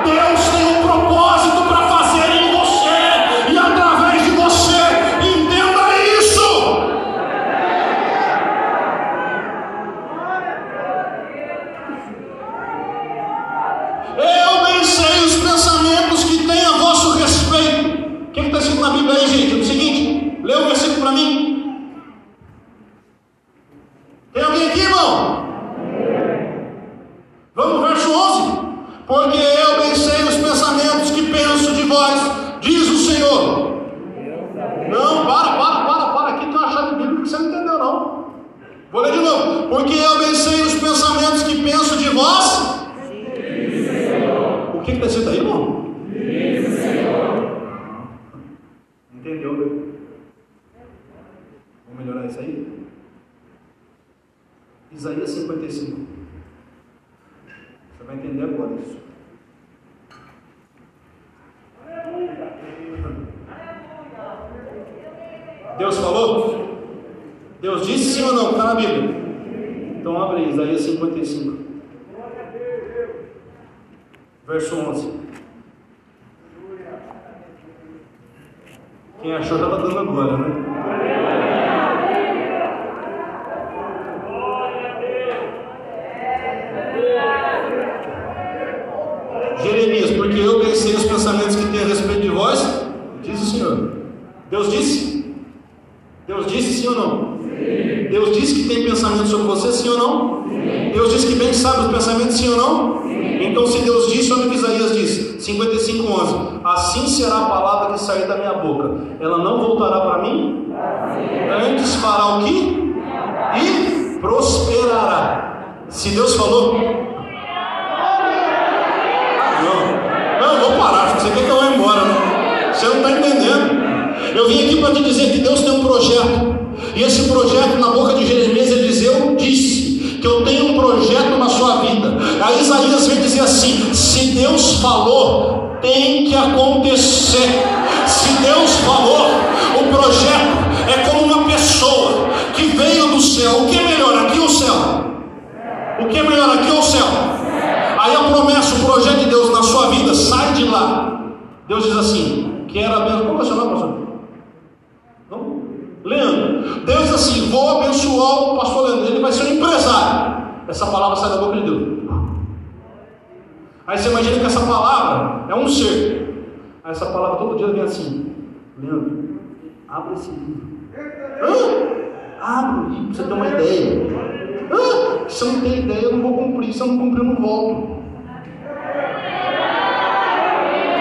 Deus tem um propósito para fazer em você e através de você. Entenda isso. Eu bem sei os pensamentos que tem a vosso respeito. O que está escrito na Bíblia aí, gente? É o seguinte: lê o versículo não? Vamos ao verso 11. Porque eu bem sei os pensamentos que penso de vós, diz o Senhor. Não, para, para, para, para. Aqui tem uma chave bíblica que você não entendeu, não. Vou ler de novo. Porque eu bem sei os pensamentos que penso de vós. O que está escrito aí, irmão? Entendeu, né? Vamos melhorar isso aí? Isaías 55. Você vai entender agora isso. Deus falou? Deus disse sim ou não? Está na Bíblia. Então abre aí, Isaías 55. Verso 11. Quem achou já está dando agora, né? Jeremias, porque eu pensei os pensamentos que tem a respeito de vós, diz o Senhor. Deus disse? Deus disse sim ou não? Sim. Deus disse que tem pensamento sobre você, sim ou não? Sim. Deus disse que bem sabe os pensamentos, sim ou não? Sim. Então, se Deus disse, olha o que Isaías diz, 55, 11: Assim será a palavra que sair da minha boca, ela não voltará para mim, antes fará o que? E prosperará. Se Deus falou, não, não, vou parar, você quer que eu vá embora, né? Você não está entendendo. Eu vim aqui para te dizer que Deus tem um projeto. E esse projeto, na boca de Jeremias, ele diz: Eu disse que eu tenho um projeto na sua vida. Aí Isaías vem dizer assim: Se Deus falou, tem que acontecer. Se Deus falou, o projeto é como uma pessoa que veio do céu. O que é melhor, aqui ou o céu? O que é melhor, aqui ou o céu? Aí a promessa, o projeto de Deus na sua vida, sai de lá. Deus diz assim: Quero abençoar. Como é o seu nome, pastor? Leandro. Deus assim: Vou abençoar o pastor Leandro. Ele vai ser um empresário. Essa palavra sai da boca de Deus. Aí você imagina que essa palavra é um ser. Aí essa palavra todo dia vem assim: Leandro, abre esse livro. Hã? Abre o livro, você ter uma ideia. Hã? Se eu não tenho ideia, eu não vou cumprir. Se eu não cumprir, eu não volto.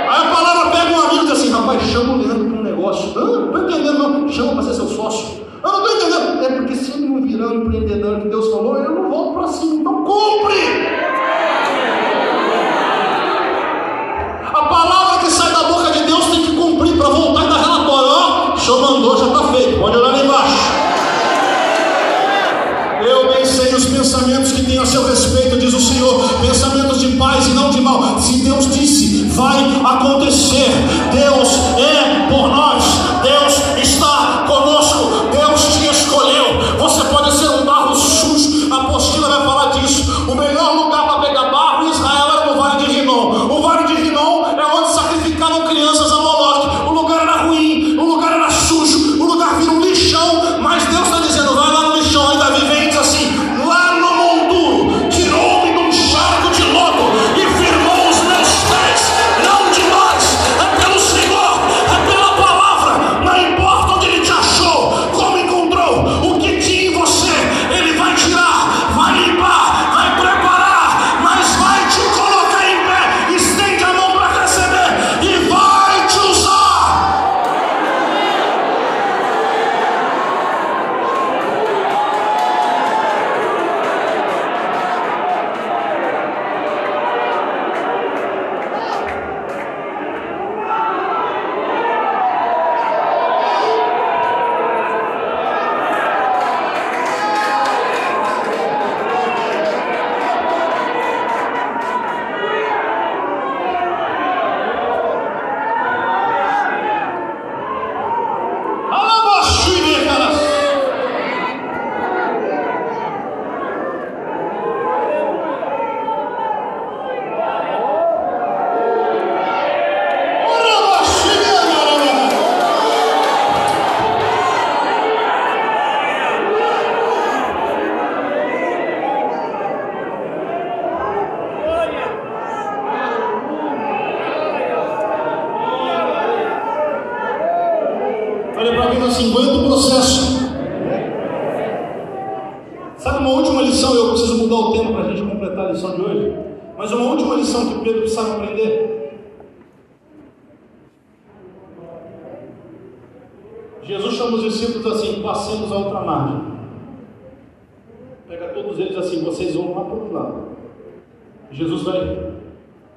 Aí a palavra pega um amigo e diz assim: rapaz, chama o Leandro para um negócio. Ah, não estou não. Chama para ser seu sócio. Eu não estou entendendo. É porque se não virar o empreendedor que Deus falou, eu não volto para cima. Então cumpre! A palavra que sai da boca de Deus tem que cumprir para voltar e dar relatório. Ó, o senhor mandou, já está feito. Pode olhar lá embaixo. Eu bem sei os pensamentos que tenho a seu respeito, diz o Senhor, pensamentos de paz e não de mal. Se Deus disse, vai acontecer. Lição que Pedro precisava aprender. Jesus chama os discípulos assim: passemos a outra margem. Pega todos eles assim: vocês vão lá para outro lado. Jesus vai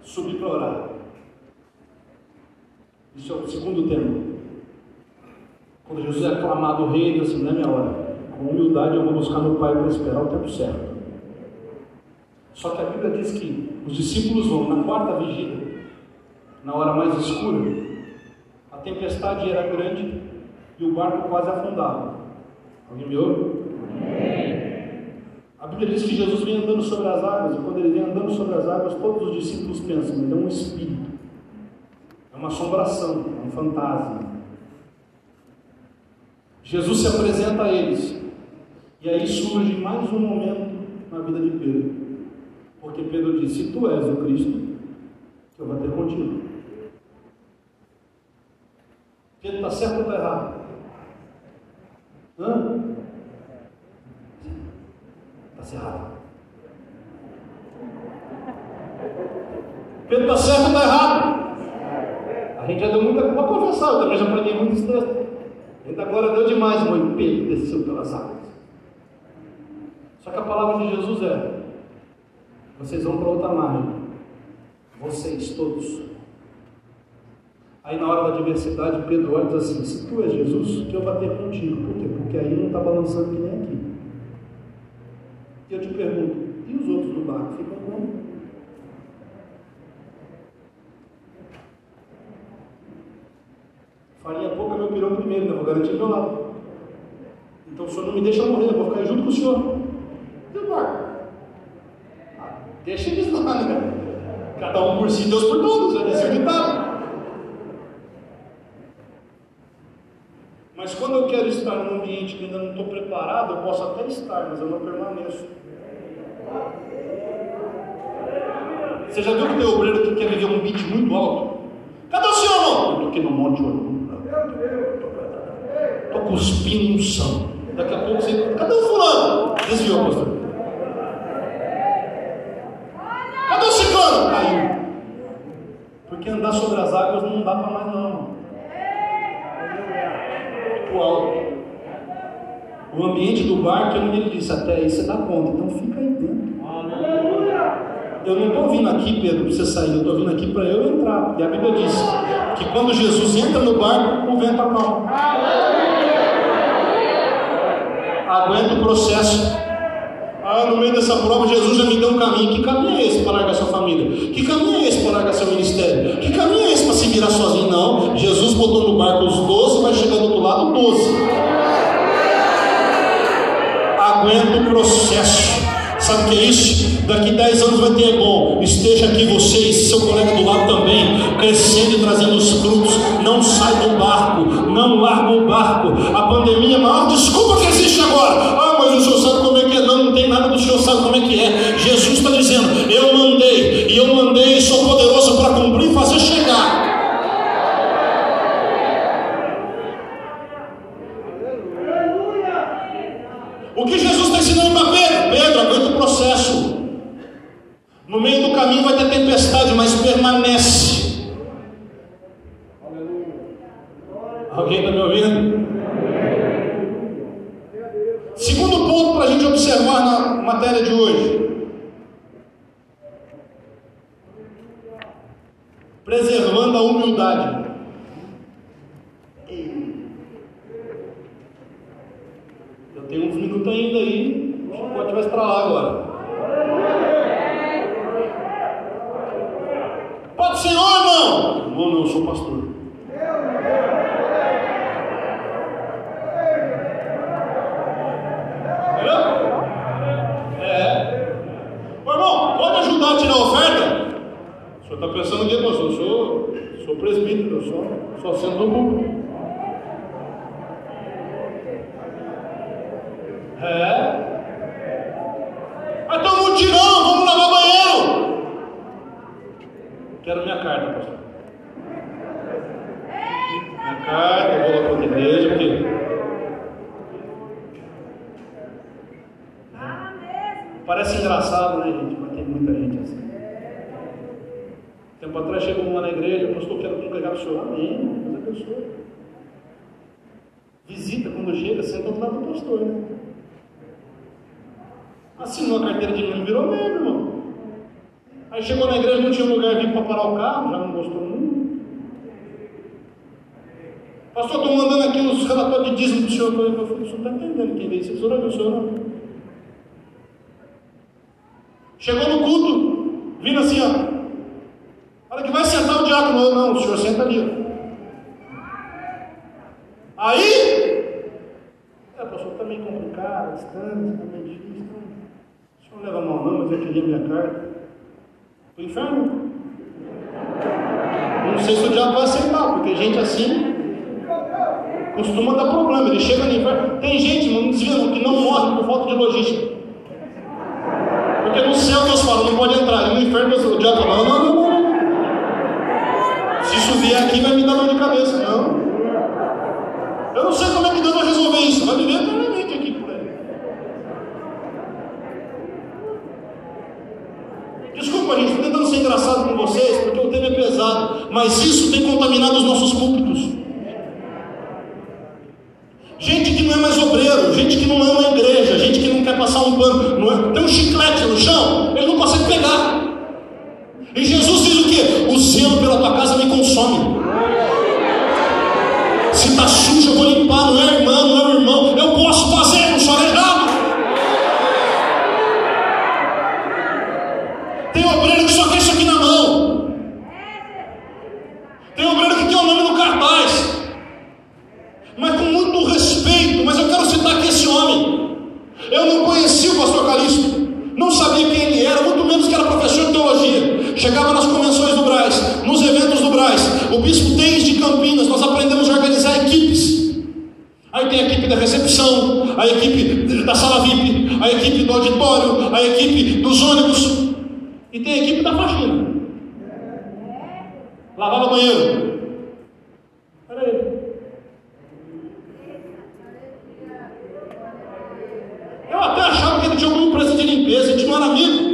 subir para orar. Isso é o segundo tema. Quando Jesus é aclamado rei, ele diz assim: não é minha hora. Com humildade eu vou buscar meu Pai para esperar o tempo certo. Só que a Bíblia diz que os discípulos vão na quarta vigília, na hora mais escura, a tempestade era grande e o barco quase afundava. Alguém me ouve? A Bíblia diz que Jesus vem andando sobre as águas, e quando ele vem andando sobre as águas, todos os discípulos pensam, ele é um espírito, é uma assombração, é um fantasma. Jesus se apresenta a eles, e aí surge mais um momento na vida de Pedro, porque Pedro disse: Se tu és o Cristo, eu vou ter contigo. Pedro está certo ou está errado? Hã? Está errado. Pedro está certo ou está errado? A gente já deu muita. Pode confessar, eu também já preguei muitos textos. Ainda agora deu demais, mãe. Pedro desceu pelas águas. Só que a palavra de Jesus é: vocês vão para outra margem. Vocês todos. Aí na hora da adversidade, Pedro olha e diz assim: se tu és Jesus, que eu bater contigo. Por quê? Porque aí não está balançando que nem aqui. E eu te pergunto: e os outros do barco ficam como? Farinha pouca, meu pirão primeiro, né? Vou garantir meu lado. Então o senhor não me deixa morrer, eu vou ficar junto com o senhor. E o barco? Ah, deixa eles lá, né? Um por si, Deus por todos, disse o ditado. Mas quando eu quero estar num ambiente que ainda não estou preparado, eu posso até estar, mas eu não permaneço. Você já viu que tem obreiro que quer viver um beat muito alto? Cadê o senhor, não? Eu aqui no monte olhando. Estou cuspindo um são. Daqui a pouco você. Cadê o fulano? Desviou, pastor. Cadê o ciclano? Caiu. Porque andar sobre as águas não dá para mais não. Muito alto. O barco é onde ele disse, até aí você dá conta, então fica aí dentro. Eu não estou vindo aqui, Pedro, para você sair, eu estou vindo aqui para eu entrar. E a Bíblia diz que quando Jesus entra no barco, o vento acalma. Aguenta o processo. Ah, no meio dessa prova, Jesus já me deu um caminho. Que caminho é esse para largar sua família? Que caminho é esse para largar seu ministério? Que caminho é esse para se virar sozinho? Não. Jesus botou no barco os doze, vai chegando do lado, doze. Aguenta o processo. Sabe o que é isso? Daqui 10 anos vai ter bom. Esteja aqui você e seu colega do lado também, crescendo e trazendo os frutos. Não sai do barco, não larga o barco. A pandemia é a maior desculpa que existe agora. Ah, mas o senhor sabe como é que é? Não, não tem nada do senhor sabe como é que é. Jesus está dizendo: Eu mandei, e eu mandei sou poderoso para cumprir e fazer chegar. O que Jesus está ensinando para Pedro? Pedro, aguenta o processo. No meio do caminho vai ter tempestade, mas permanece. que vai sentar o diácono? Não, não, o senhor senta ali. Aí, é, pastor, está meio complicado, distância, está meio difícil. Então, o senhor leva mal, não, mas eu queria minha carta. Para o inferno. Não sei se o diabo vai aceitar, porque gente assim costuma dar problema. Ele chega no inferno. Tem gente, não desvia, que não morre por falta de logística. Porque no céu Deus fala, não pode entrar. E no inferno Deus, o diabo fala, não, não, não vier aqui vai me dar dor de cabeça, não. Eu não sei como é que Deus vai resolver isso. Vai viver eternamente aqui por aí. Desculpa, gente, estou tentando ser engraçado com vocês, porque o tema é pesado. Mas isso tem contaminado os nossos púlpitos. Gente que não é mais obreiro, gente que não é ama a igreja, gente que não quer passar um pano, não é? tem um chiclete no chão, ele não consegue pegar. E Jesus pela tua casa me consome. Se está sujo, eu vou lhe empresa de um amigo.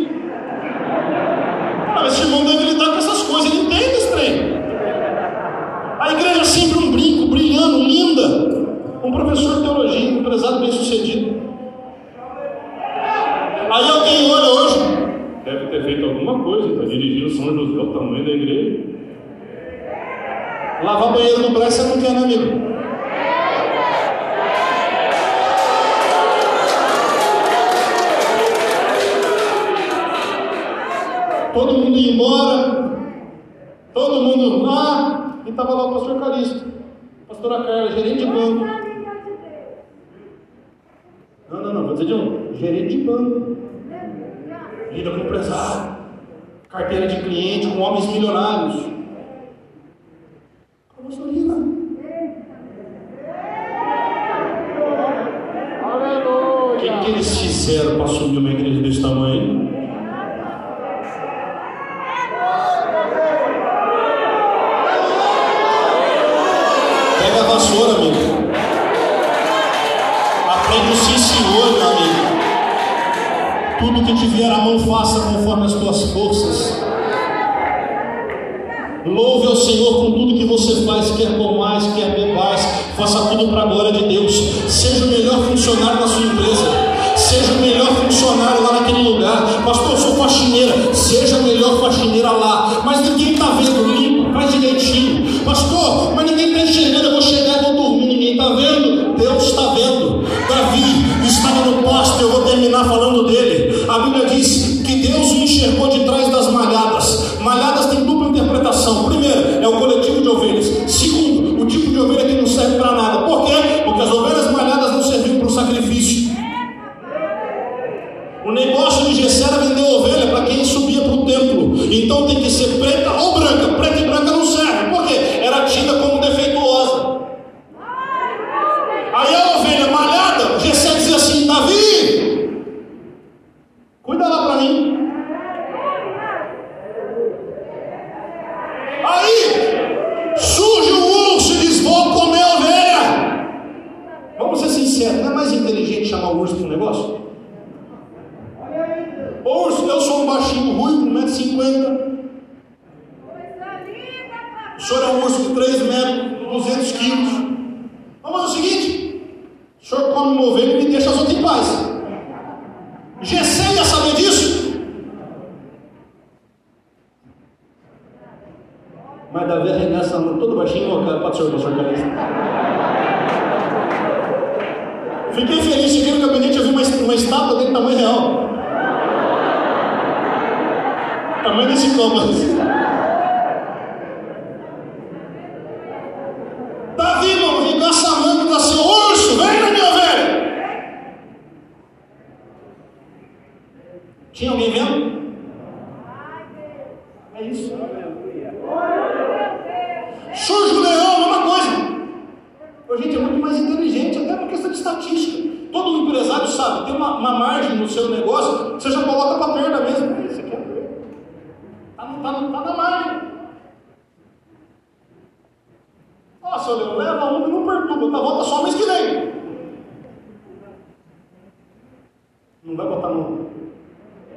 Não vai botar no.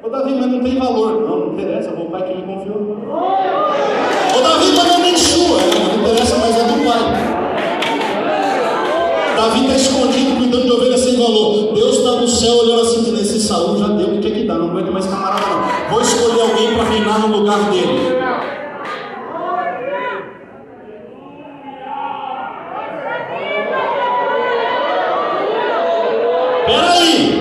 Ô Davi, mas não tem valor. Não, não interessa, o pai que me confiou. Ô Davi, é nem sua. Não interessa, mas é do pai. Davi está escondido, cuidando de ovelha sem valor. Deus está no céu olhando assim, dizendo: esse Saúl já deu o que é que dá, não aguento mais camarada, não. Vou escolher alguém para reinar no lugar dele. Peraí!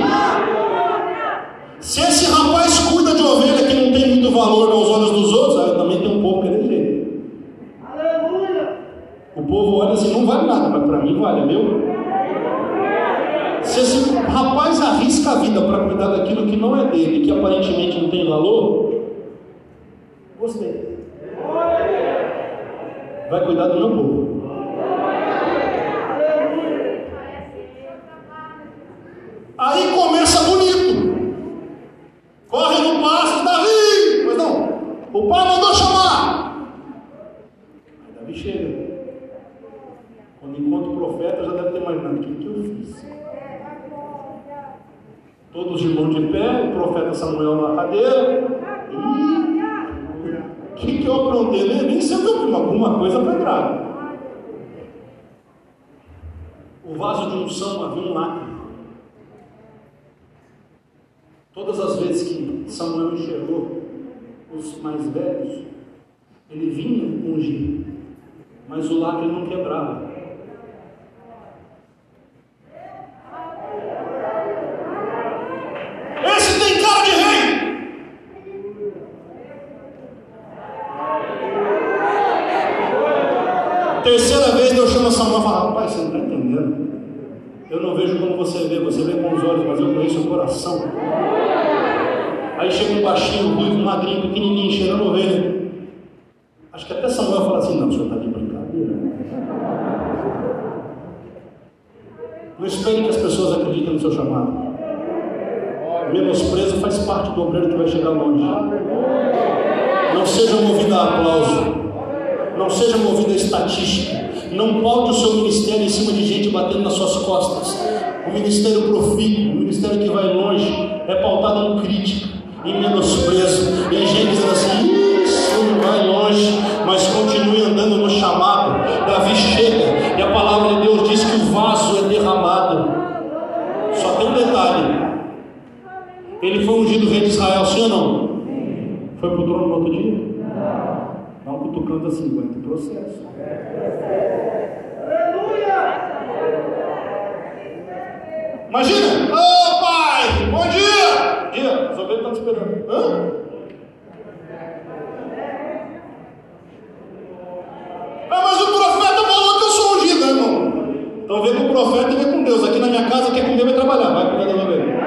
Se esse rapaz cuida de ovelha que não tem muito valor nos olhos dos outros, ah, também tem um pouco que ele jeito. O povo olha assim, não vale nada, mas para mim vale, é meu? Se esse rapaz arrisca a vida para cuidar daquilo que não é dele, que aparentemente não tem valor, gostei. Vai cuidar do meu povo. Aí começa bonito. Corre no passo, Davi! Mas não, o pai mandou chamar. Aí Davi chega. Quando encontra o profeta, já deve ter imaginado o que, que eu fiz. Todos os irmãos de pé, o profeta Samuel na cadeira. o que, que eu aprontei? Nem, nem sei o que eu alguma coisa foi grave. O vaso de unção havia um lacre. Todas as vezes que Samuel enxergou os mais velhos, ele vinha ungir, mas o lacre não quebrava. Terceira vez Deus chama Samuel e fala, rapaz, você não está entendendo. Eu não vejo como você vê, você vê com os olhos, mas eu conheço o coração. Aí chega um baixinho, ruivo, magrinho, pequenininho, cheirando ovelha. Acho que até Samuel fala assim, não, o senhor está de brincadeira. Não espere que as pessoas acreditem no seu chamado. Menosprezo faz parte do obreiro que vai chegar longe. Não seja movido a aplauso não seja movido a estatística, não paute o seu ministério em cima de gente batendo nas suas costas. O ministério profícuo, o ministério que vai longe, é pautado em crítica, em menosprezo, em gente dizendo assim: isso não vai longe, mas continue andando no chamado. Davi chega e a palavra de Deus diz que o vaso é derramado. Só tem um detalhe: ele foi ungido rei de Israel, sim ou não? Foi para o trono no outro dia? Não cutucando a 50, processo. Imagina! Ô oh, pai, bom dia! Dia, os ovelhas estão te esperando. Hã? Ah, mas o profeta falou que eu sou ungido, né, irmão? Então vem com o profeta e vem com Deus. Aqui na minha casa, quer comer, vai trabalhar. Vai cuidar da ovelha.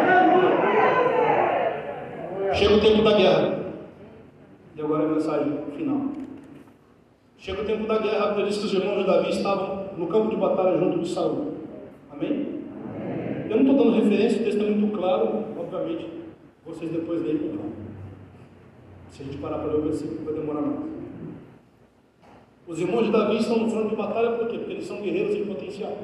Chega o tempo da guerra. E agora a mensagem final. Chega o tempo da guerra, a Bíblia diz que os irmãos de Davi estavam no campo de batalha junto de Saul. Amém? Amém. Eu não estou dando referência, o texto é muito claro, obviamente, vocês depois leem com. Se a gente parar para ler o versículo, vai demorar mais. Os irmãos de Davi estão no front de batalha por quê? Porque eles são guerreiros em potencial.